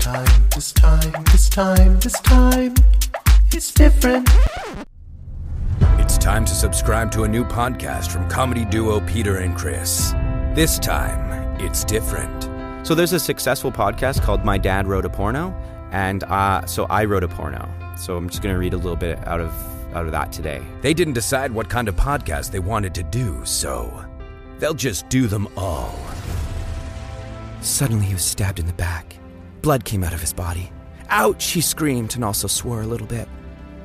time, this time, this time, this time, it's different. It's time to subscribe to a new podcast from comedy duo Peter and Chris. This time, it's different. So there's a successful podcast called My Dad Wrote a Porno, and uh, so I wrote a porno. So I'm just gonna read a little bit out of out of that today. They didn't decide what kind of podcast they wanted to do, so they'll just do them all. Suddenly he was stabbed in the back. Blood came out of his body. Ouch! He screamed and also swore a little bit.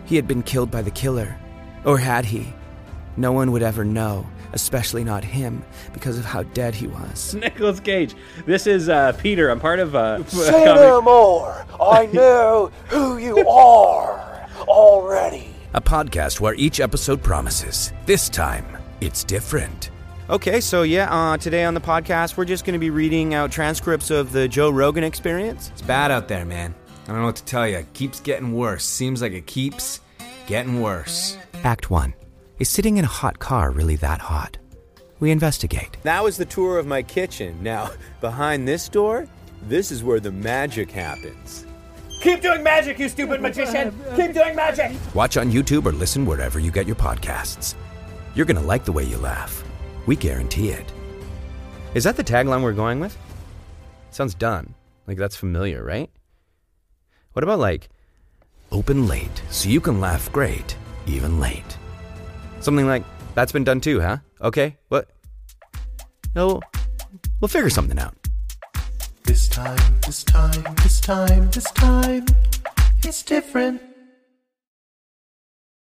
He had been killed by the killer. Or had he? No one would ever know, especially not him, because of how dead he was. Nicolas Cage. This is uh, Peter. I'm part of uh, Say no more. I know who you are already. A podcast where each episode promises this time it's different. Okay, so yeah, uh, today on the podcast, we're just going to be reading out transcripts of the Joe Rogan experience. It's bad out there, man. I don't know what to tell you. It keeps getting worse. Seems like it keeps getting worse. Act 1 Is sitting in a hot car really that hot? We investigate. That was the tour of my kitchen. Now, behind this door, this is where the magic happens. Keep doing magic, you stupid magician. Keep doing magic. Watch on YouTube or listen wherever you get your podcasts. You're going to like the way you laugh. We guarantee it. Is that the tagline we're going with? Sounds done. Like that's familiar, right? What about like, Open late so you can laugh great, even late. something like, that's been done too, huh? Okay, what? No, we'll figure something out. This time, this time, this time, this time, it's different.